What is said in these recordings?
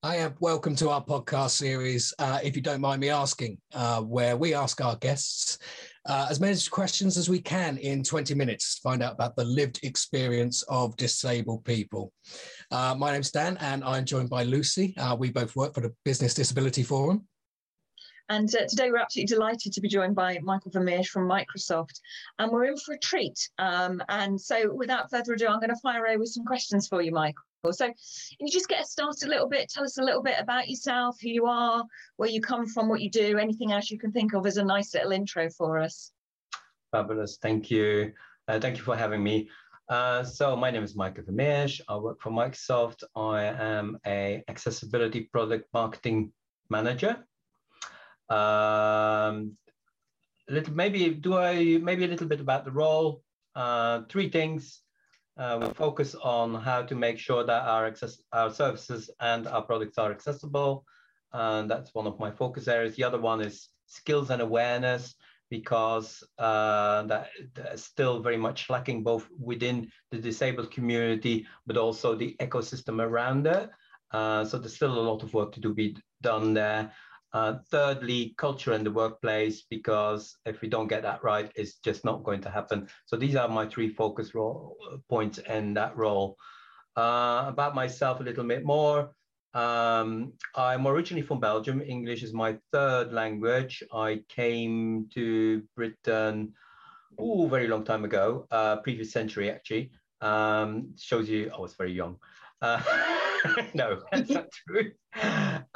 I welcome to our podcast series. Uh, if you don't mind me asking, uh, where we ask our guests uh, as many questions as we can in 20 minutes to find out about the lived experience of disabled people. Uh, my name's Dan, and I'm joined by Lucy. Uh, we both work for the Business Disability Forum. And uh, today we're absolutely delighted to be joined by Michael Vermeersch from Microsoft. And we're in for a treat. Um, and so without further ado, I'm going to fire away with some questions for you, Michael. So, can you just get us started a little bit? Tell us a little bit about yourself, who you are, where you come from, what you do, anything else you can think of as a nice little intro for us. Fabulous. Thank you. Uh, thank you for having me. Uh, so my name is Michael Vermeersch. I work for Microsoft. I am a accessibility product marketing manager. Um, little maybe do I maybe a little bit about the role. Uh, three things. Uh, we focus on how to make sure that our, access, our services and our products are accessible. And that's one of my focus areas. The other one is skills and awareness because uh, that, that's still very much lacking both within the disabled community, but also the ecosystem around it. Uh, so there's still a lot of work to do be done there. Uh, thirdly, culture in the workplace, because if we don't get that right, it's just not going to happen. So these are my three focus role, points in that role. Uh, about myself a little bit more. Um, I'm originally from Belgium. English is my third language. I came to Britain, oh, very long time ago, uh, previous century actually. Um, shows you I was very young. Uh, no, that's not true.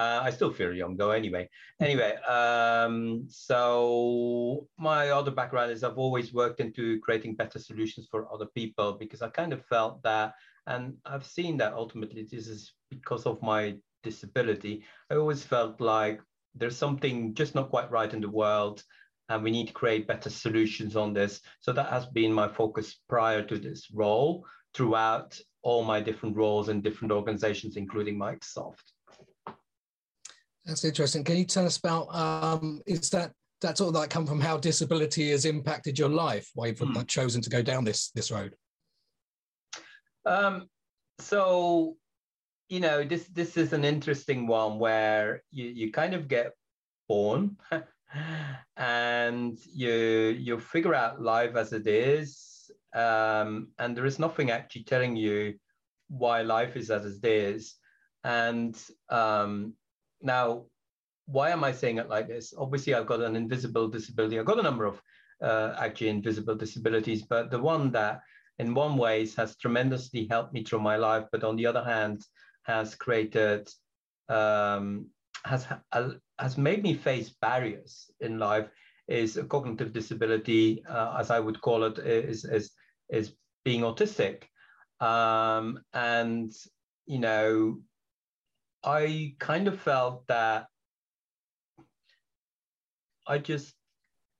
Uh, I still feel young though, anyway. Anyway, um, so my other background is I've always worked into creating better solutions for other people because I kind of felt that, and I've seen that ultimately this is because of my disability. I always felt like there's something just not quite right in the world and we need to create better solutions on this. So that has been my focus prior to this role throughout all my different roles in different organizations, including Microsoft. That's interesting. Can you tell us about um, is that that's all that come from how disability has impacted your life? Why you've mm. chosen to go down this this road? Um, so, you know, this this is an interesting one where you you kind of get born, and you you figure out life as it is um, and there is nothing actually telling you why life is as it is. And um, now, why am I saying it like this? Obviously, I've got an invisible disability. I've got a number of uh, actually invisible disabilities, but the one that, in one ways, has tremendously helped me through my life, but on the other hand, has created um, has uh, has made me face barriers in life is a cognitive disability, uh, as I would call it, is, is is being autistic. Um, and, you know, I kind of felt that I just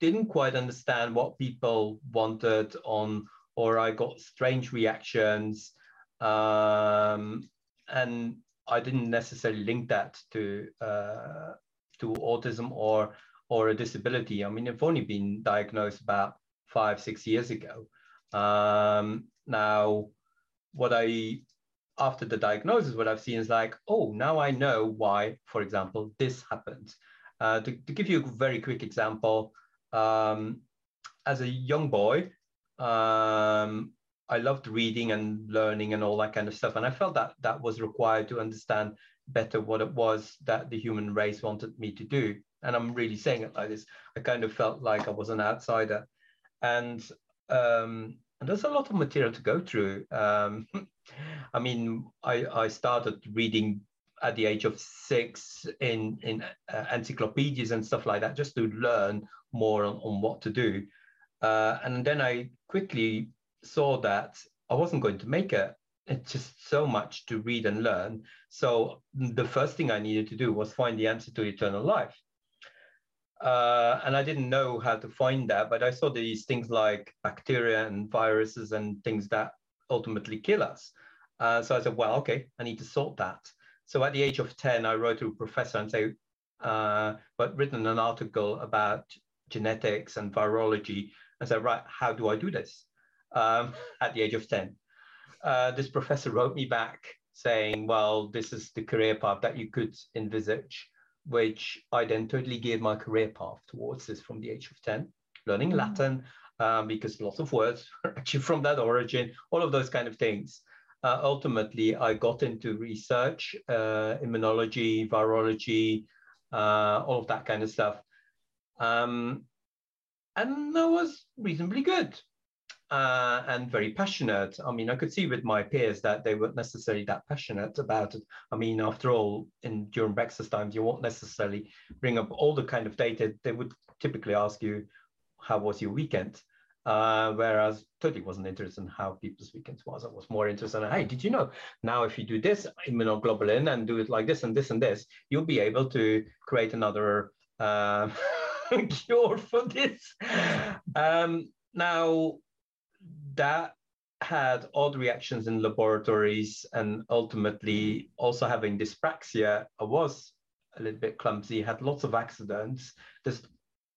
didn't quite understand what people wanted on, or I got strange reactions. Um, and I didn't necessarily link that to uh, to autism or or a disability. I mean, I've only been diagnosed about five, six years ago. Um, now, what I after the diagnosis, what I've seen is like, oh, now I know why, for example, this happens. Uh, to, to, give you a very quick example, um, as a young boy, um, I loved reading and learning and all that kind of stuff. And I felt that that was required to understand better what it was that the human race wanted me to do. And I'm really saying it like this. I kind of felt like I was an outsider. And um, and there's a lot of material to go through. Um, I mean, I, I started reading at the age of six in in uh, encyclopedias and stuff like that, just to learn more on, on what to do. Uh, and then I quickly saw that I wasn't going to make it. It's just so much to read and learn. So the first thing I needed to do was find the answer to eternal life. Uh, and I didn't know how to find that, but I saw these things like bacteria and viruses and things that ultimately kill us. Uh, so I said, well, okay, I need to sort that. So at the age of 10, I wrote to a professor and say, uh, but written an article about genetics and virology and said, right, how do I do this? Um, at the age of 10. Uh, this professor wrote me back saying, well, this is the career path that you could envisage, which I then totally geared my career path towards this from the age of 10, learning mm-hmm. Latin, um, because lots of words are actually from that origin, all of those kind of things. Uh, ultimately, I got into research, uh, immunology, virology, uh, all of that kind of stuff. Um, and I was reasonably good uh, and very passionate. I mean, I could see with my peers that they weren't necessarily that passionate about it. I mean, after all, in during Brexit times, you won't necessarily bring up all the kind of data. They would typically ask you, "How was your weekend?" Uh, whereas totally wasn't interested in how people's weekends was. I was more interested in, hey, did you know now if you do this immunoglobulin and do it like this and this and this, you'll be able to create another uh, cure for this. Um, now, that had odd reactions in laboratories and ultimately also having dyspraxia, I was a little bit clumsy, had lots of accidents. There's,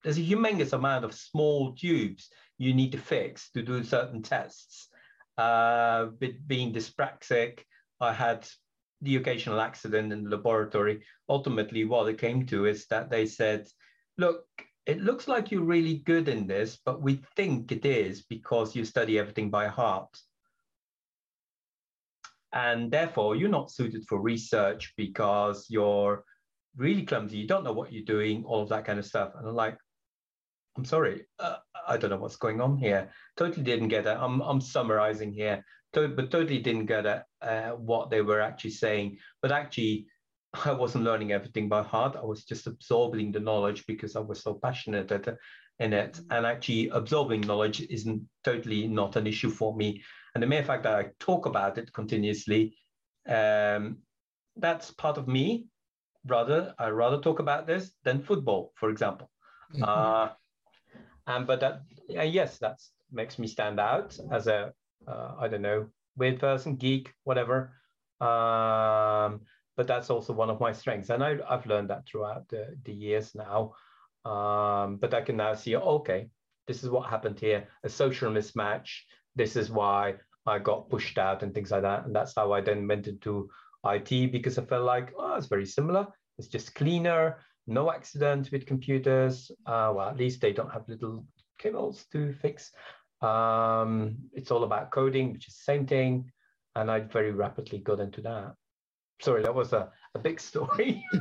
there's a humongous amount of small tubes you need to fix to do certain tests. Uh, being dyspraxic, I had the occasional accident in the laboratory. Ultimately, what it came to is that they said, look, it looks like you're really good in this, but we think it is because you study everything by heart. And therefore, you're not suited for research because you're really clumsy, you don't know what you're doing, all of that kind of stuff. And I'm like, I'm sorry, uh, I don't know what's going on here. Totally didn't get it. I'm, I'm summarizing here, but totally didn't get it, uh, what they were actually saying. But actually, I wasn't learning everything by heart. I was just absorbing the knowledge because I was so passionate at, in it. Mm-hmm. And actually, absorbing knowledge isn't totally not an issue for me. And the mere fact that I talk about it continuously, um, that's part of me. Rather, I rather talk about this than football, for example. Mm-hmm. Uh, and but that, uh, yes, that makes me stand out as a uh, I don't know weird person, geek, whatever. Um, but that's also one of my strengths. And I, have learned that throughout the, the years now. Um, but I can now see, okay, this is what happened here, a social mismatch. This is why I got pushed out and things like that. And that's how I then went into IT because I felt like, oh, it's very similar. It's just cleaner, no accident with computers. Uh, well, at least they don't have little cables to fix. Um, it's all about coding, which is the same thing. And I very rapidly got into that sorry, that was a, a big story.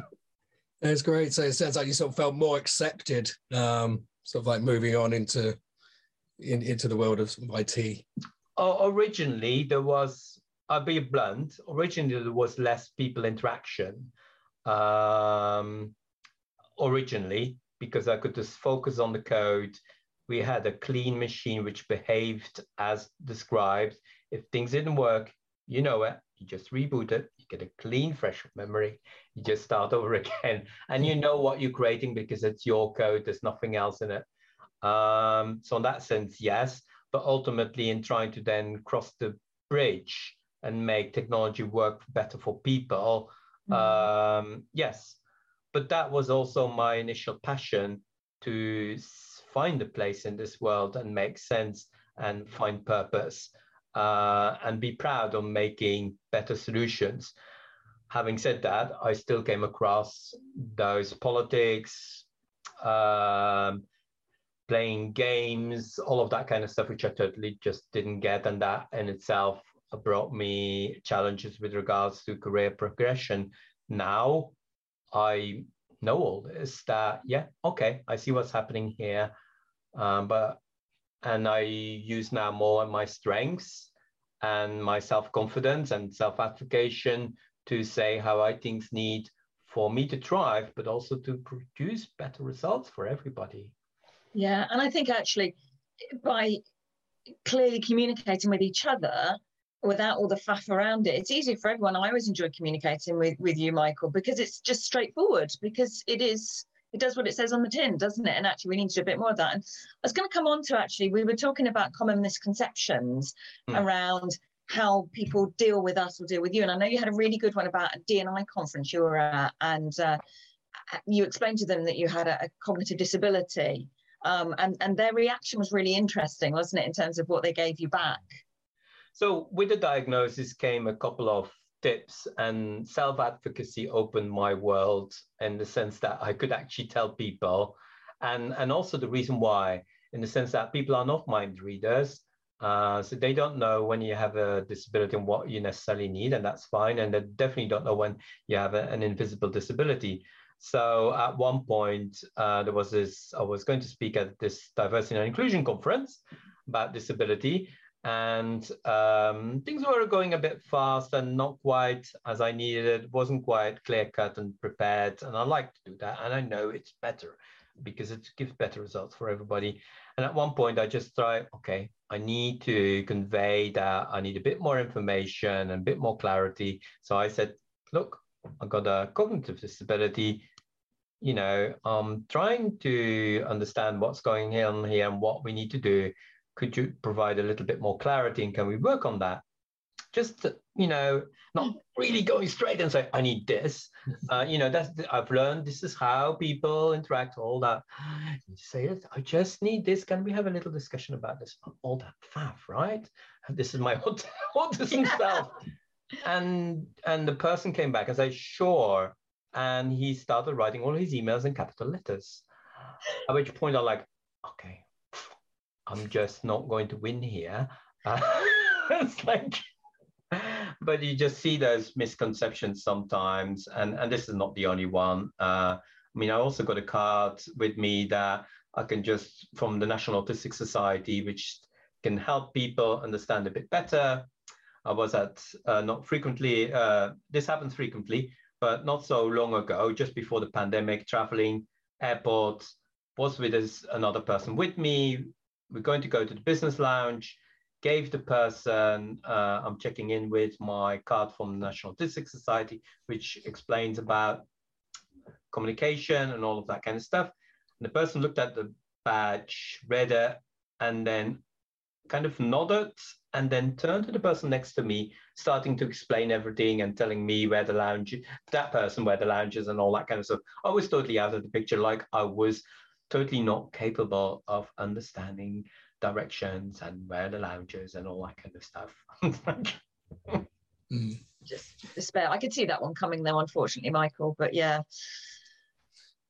It's great. So it sounds like you sort of felt more accepted, um, sort of like moving on into in, into the world of IT. Oh, originally, there was. I'll be blunt. Originally, there was less people interaction. Um, originally, because I could just focus on the code. We had a clean machine which behaved as described. If things didn't work, you know it. You just reboot it you get a clean, fresh memory. You just start over again, and you know what you're creating because it's your code. There's nothing else in it. Um, so in that sense, yes. But ultimately, in trying to then cross the bridge and make technology work better for people, mm-hmm. um, yes. But that was also my initial passion to find a place in this world and make sense and find purpose uh, and be proud of making better solutions. Having said that, I still came across those politics, um, playing games, all of that kind of stuff, which I totally just didn't get. And that in itself brought me challenges with regards to career progression. Now I know all this that, yeah, okay, I see what's happening here. Um, but and I use now more my strengths and my self-confidence and self-application to say how I things need for me to thrive, but also to produce better results for everybody. Yeah, and I think actually by clearly communicating with each other without all the faff around it, it's easier for everyone. I always enjoy communicating with, with you, Michael, because it's just straightforward, because it is it does what it says on the tin, doesn't it? And actually, we need to do a bit more of that. And I was going to come on to actually, we were talking about common misconceptions mm. around how people deal with us or deal with you. And I know you had a really good one about a D&I conference you were at, and uh, you explained to them that you had a, a cognitive disability. Um, and, and their reaction was really interesting, wasn't it, in terms of what they gave you back? So, with the diagnosis came a couple of tips and self advocacy opened my world in the sense that I could actually tell people, and and also the reason why, in the sense that people are not mind readers. Uh, so they don't know when you have a disability and what you necessarily need, and that's fine. And they definitely don't know when you have a, an invisible disability. So at one point, uh, there was this, I was going to speak at this diversity and inclusion conference about disability, and um, things were going a bit fast and not quite as I needed. It wasn't quite clear cut and prepared, and I like to do that, and I know it's better because it gives better results for everybody. And at one point, I just thought, okay, I need to convey that I need a bit more information and a bit more clarity. So I said, look, I've got a cognitive disability. You know, I'm trying to understand what's going on here and what we need to do could you provide a little bit more clarity and can we work on that? Just, you know, not really going straight and say, I need this. Uh, you know, that's, I've learned this is how people interact, all that. You say, it, I just need this. Can we have a little discussion about this? All that faff, right? This is my autism self. And, and the person came back and said, sure. And he started writing all his emails in capital letters. At which point I'm like, okay, I'm just not going to win here. Uh, it's like, but you just see those misconceptions sometimes, and and this is not the only one. Uh, I mean, I also got a card with me that I can just from the National Autistic Society, which can help people understand a bit better. I was at uh, not frequently. Uh, this happens frequently, but not so long ago, just before the pandemic, traveling airport was with us, another person with me we're going to go to the business lounge, gave the person uh, I'm checking in with my card from the National Autistic Society, which explains about communication and all of that kind of stuff. And the person looked at the badge, read it, and then kind of nodded and then turned to the person next to me, starting to explain everything and telling me where the lounge, that person where the lounge is and all that kind of stuff. I was totally out of the picture, like I was totally not capable of understanding directions and where the lounges and all that kind of stuff. mm. Just despair. I could see that one coming though, unfortunately, Michael. But yeah.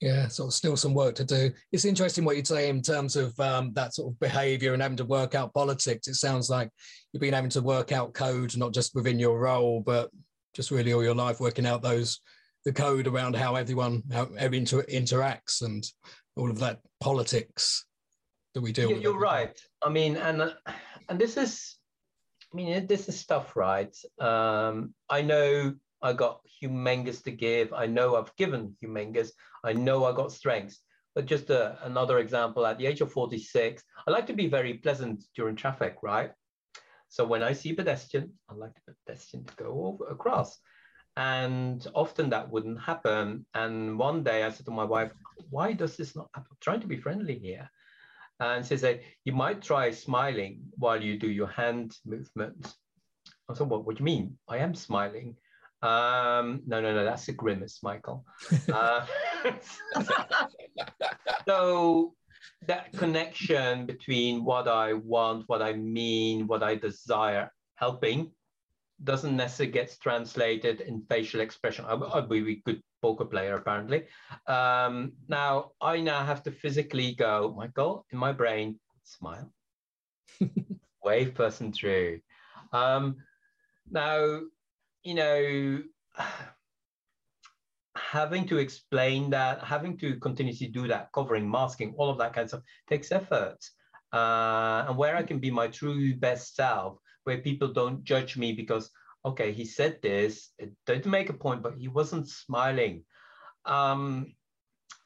Yeah, sort of still some work to do. It's interesting what you'd say in terms of um, that sort of behaviour and having to work out politics. It sounds like you've been having to work out code, not just within your role, but just really all your life working out those the code around how everyone how everyone inter- interacts and all of that politics that we deal you, with. You're right. I mean, and and this is, I mean, this is stuff, right? Um, I know I got humongous to give. I know I've given humongous. I know I got strengths. But just a, another example, at the age of 46, I like to be very pleasant during traffic, right? So when I see a pedestrian, I like the pedestrian to go over across. And often that wouldn't happen. And one day I said to my wife, why does this not happen? I'm trying to be friendly here. And she said, you might try smiling while you do your hand movement. I said, what, what do you mean? I am smiling. Um, no, no, no, that's a grimace, Michael. uh, so that connection between what I want, what I mean, what I desire, helping doesn't necessarily get translated in facial expression. I, would be a good poker player, apparently. Um, now, I now have to physically go, Michael, in my brain, smile, wave person through. Um, now, you know, having to explain that, having to continuously do that, covering, masking, all of that kind of stuff takes effort. Uh, and where I can be my true best self where people don't judge me because okay he said this it did make a point but he wasn't smiling. Um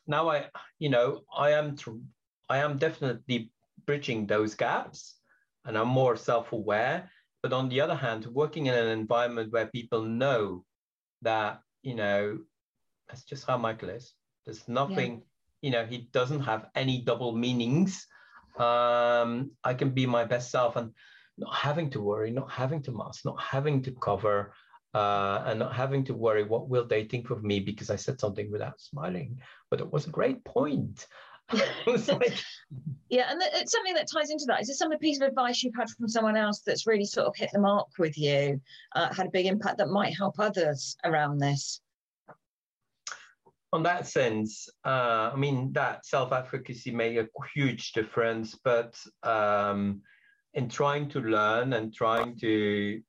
now i you know i am tr- i am definitely bridging those gaps and i'm more self-aware. But on the other hand working in an environment where people know that you know that's just how michael is. There's nothing yeah. you know he doesn't have any double meanings. Um i can be my best self. And not having to worry, not having to mask, not having to cover, uh, and not having to worry what will they think of me because I said something without smiling. But it was a great point. like... yeah, and it's something that ties into that. Is there some piece of advice you've had from someone else that's really sort of hit the mark with you, uh, had a big impact that might help others around this? On that sense, uh, I mean that self-efficacy made a huge difference, but um, in trying to learn and trying to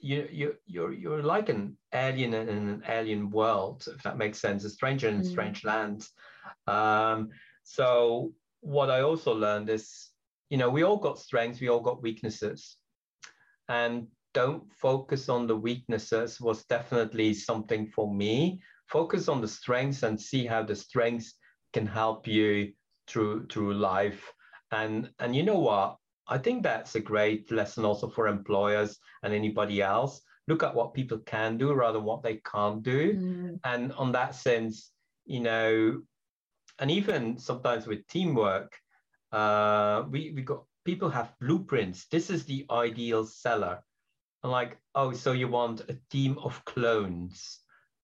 you you you're you're like an alien in an alien world, if that makes sense, a stranger in a mm. strange land. Um, so what I also learned is, you know, we all got strengths, we all got weaknesses, and don't focus on the weaknesses was definitely something for me. Focus on the strengths and see how the strengths can help you through through life. And and you know what? I think that's a great lesson also for employers and anybody else. Look at what people can do rather than what they can't do. Mm. And on that sense, you know, and even sometimes with teamwork, uh, we, we got people have blueprints. This is the ideal seller. And like, oh, so you want a team of clones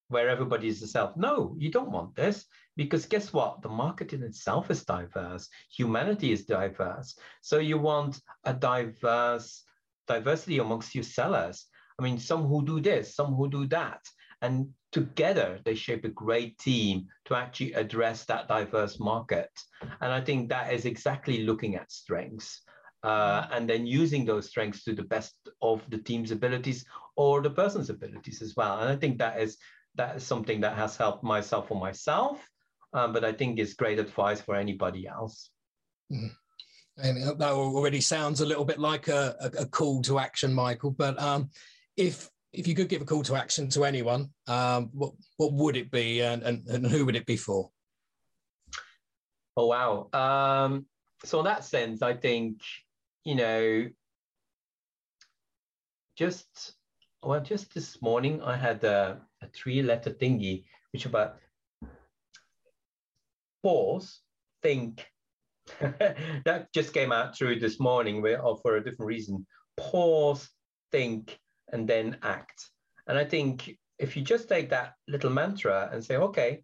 where everybody is the self. No, you don't want this because guess what? The market in itself is diverse. Humanity is diverse. So you want a diverse diversity amongst your sellers. I mean, some who do this, some who do that. And together they shape a great team to actually address that diverse market. And I think that is exactly looking at strengths. Uh, and then using those strengths to the best of the team's abilities or the person's abilities as well. And I think that is that is something that has helped myself for myself, um, but I think it's great advice for anybody else. Mm. And that already sounds a little bit like a, a, a call to action, Michael. But um, if if you could give a call to action to anyone, um, what what would it be, and, and, and who would it be for? Oh wow! Um, so in that sense, I think you know, just well, just this morning I had a, a three-letter thingy, which about pause, think. that just came out through this morning or oh, for a different reason. Pause, think, and then act. And I think if you just take that little mantra and say, okay,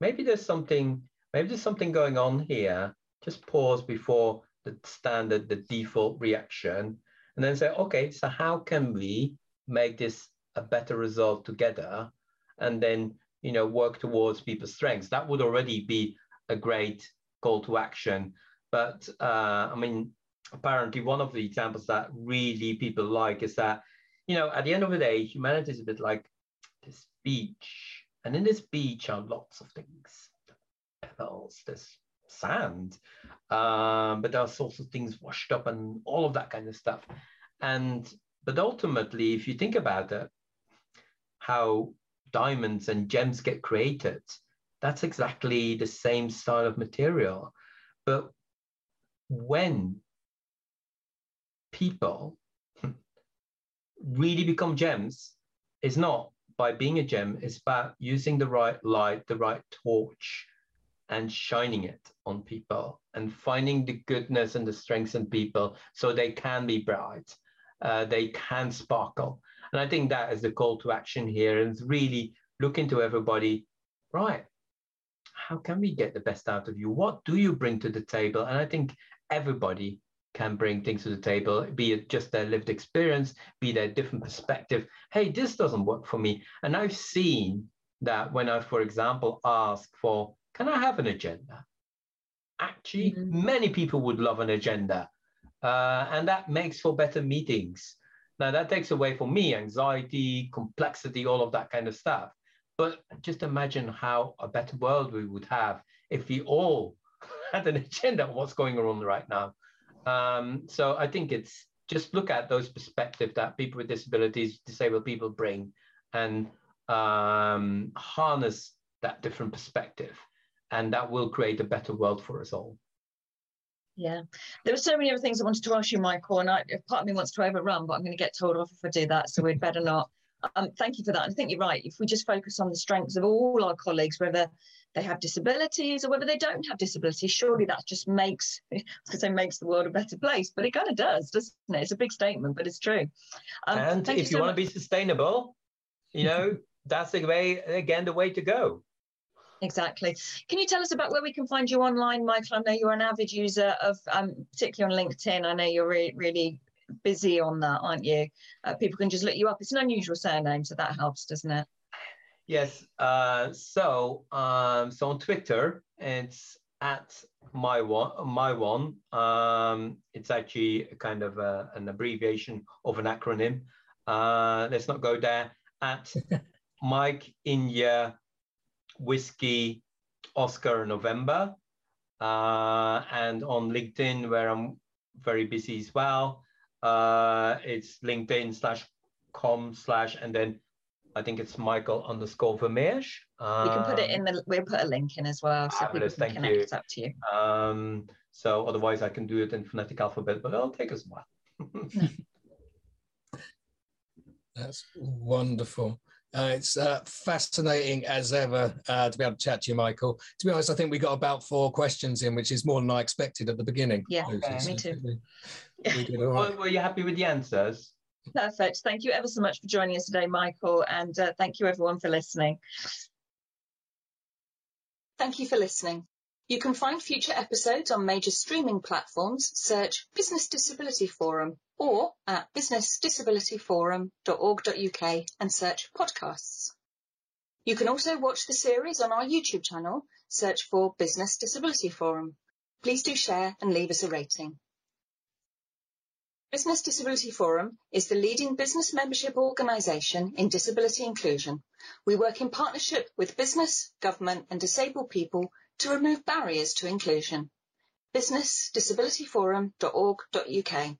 maybe there's something, maybe there's something going on here. Just pause before the standard, the default reaction, and then say, okay, so how can we make this a better result together and then you know work towards people's strengths. That would already be a great call to action. But uh, i mean apparently one of the examples that really people like is that you know at the end of the day humanity is a bit like this beach. And in this beach are lots of things. Pebbles there's sand um, but there are sorts things washed up and all of that kind of stuff. And but ultimately, if you think about it, how diamonds and gems get created, that's exactly the same style of material. But when people really become gems, it's not by being a gem, it's about using the right light, the right torch, and shining it on people and finding the goodness and the strengths in people so they can be bright uh, they can sparkle. And I think that is the call to action here and really looking to everybody, right, how can we get the best out of you? What do you bring to the table? And I think everybody can bring things to the table, be it just their lived experience, be their different perspective. Hey, this doesn't work for me. And I've seen that when I, for example, ask for, can I have an agenda? Actually, mm-hmm. many people would love an agenda uh, and that makes for better meetings. Now, that takes away for me anxiety, complexity, all of that kind of stuff. But just imagine how a better world we would have if we all had an agenda of what's going on right now. Um, so I think it's just look at those perspectives that people with disabilities, disabled people bring, and um, harness that different perspective. And that will create a better world for us all. Yeah, there were so many other things I wanted to ask you, Michael, and I, part of me wants to overrun, but I'm going to get told off if I do that, so we'd better not. Um, thank you for that. I think you're right. If we just focus on the strengths of all our colleagues, whether they have disabilities or whether they don't have disabilities, surely that just makes, because it makes the world a better place. But it kind of does, doesn't it? It's a big statement, but it's true. Um, and if you, so want to be sustainable, you know, that's the way again the way to go. Exactly. Can you tell us about where we can find you online, Michael? I know you're an avid user of, um, particularly on LinkedIn. I know you're re really busy on that, aren't you? Uh, people can just look you up. It's an unusual surname, so that helps, doesn't it? Yes. Uh, so, um, so on Twitter, it's at my one. My one. Um, it's actually kind of a, an abbreviation of an acronym. Uh, let's not go there. At Mike India Whiskey Oscar November, uh, and on LinkedIn where I'm very busy as well. Uh, it's LinkedIn slash com slash and then I think it's Michael underscore Vermeersch. Um, we can put it in the. We'll put a link in as well, so people can connect you. up to you. Um, so otherwise, I can do it in phonetic alphabet, but it'll take us a while. That's wonderful. Uh, it's uh, fascinating as ever uh, to be able to chat to you, Michael. To be honest, I think we got about four questions in, which is more than I expected at the beginning. Yeah, okay. me too. We, we right. Were you happy with the answers? Perfect. Thank you ever so much for joining us today, Michael, and uh, thank you everyone for listening. Thank you for listening. You can find future episodes on major streaming platforms. Search Business Disability Forum or at businessdisabilityforum.org.uk and search podcasts. You can also watch the series on our YouTube channel. Search for Business Disability Forum. Please do share and leave us a rating. Business Disability Forum is the leading business membership organisation in disability inclusion. We work in partnership with business, government and disabled people to remove barriers to inclusion. businessdisabilityforum.org.uk